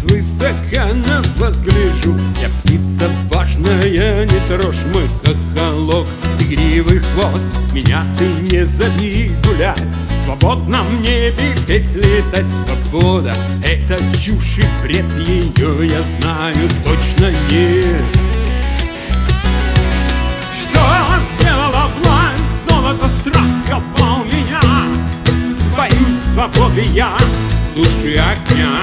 свысока на вас гляжу. Я птица важная, не трожь мой хохолок Игривый хвост, меня ты не зови гулять. В свободном небе ведь летать свобода. Это чушь и бред, ее я знаю точно нет Что сделала власть, золото страх сковал меня. Боюсь свободы я, души огня.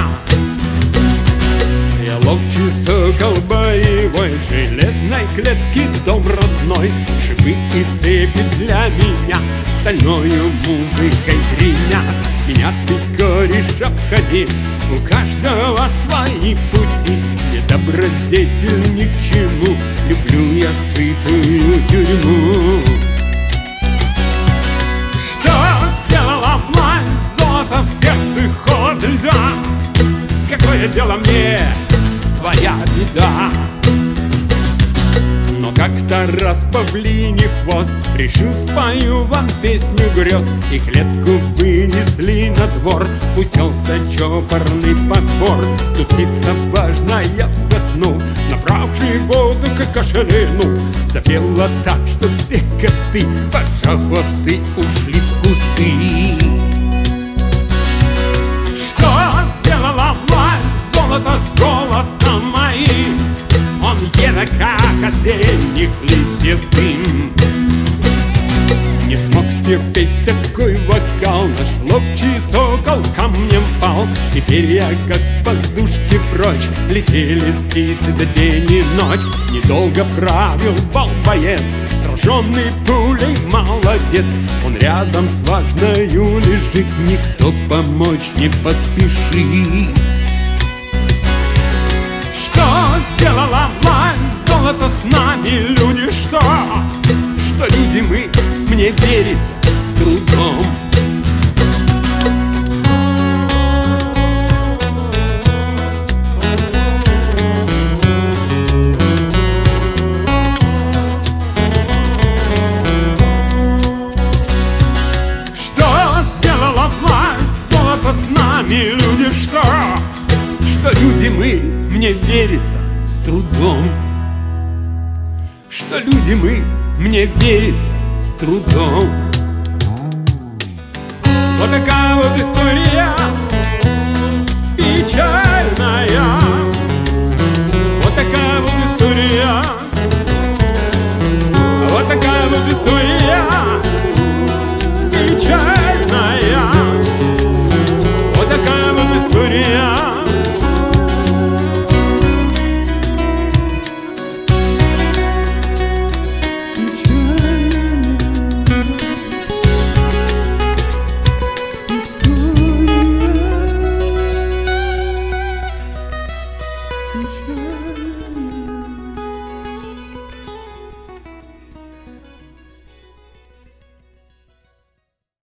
Я ловчий сокол боевой В железной клетке дом родной Шипы и цепи для меня Стальною музыкой гремят Меня ты коришь обходи У каждого свои пути. Не добродетель ни к чему Люблю я сытую тюрьму Дело мне твоя беда. Но как-то раз павлиний хвост Решил спою вам песню грез И клетку вынесли на двор. Уселся чопорный подбор Тут птица важная вздохнув Набравший воздух и кашелянув Запела так, что все коты Поджав хвосты ушли в кусты листьев дым Не смог стерпеть такой вокал Наш ловчий сокол камнем пал. Теперь я как с подушки прочь Летели птицы до день и ночь. Недолго правил бал боец Сраженный пулей молодец. Он рядом с важною лежит Никто помочь не поспешит. Что сделала Что люди мы, мне верится с трудом. Что люди мы, мне верится с трудом. Вот такая вот история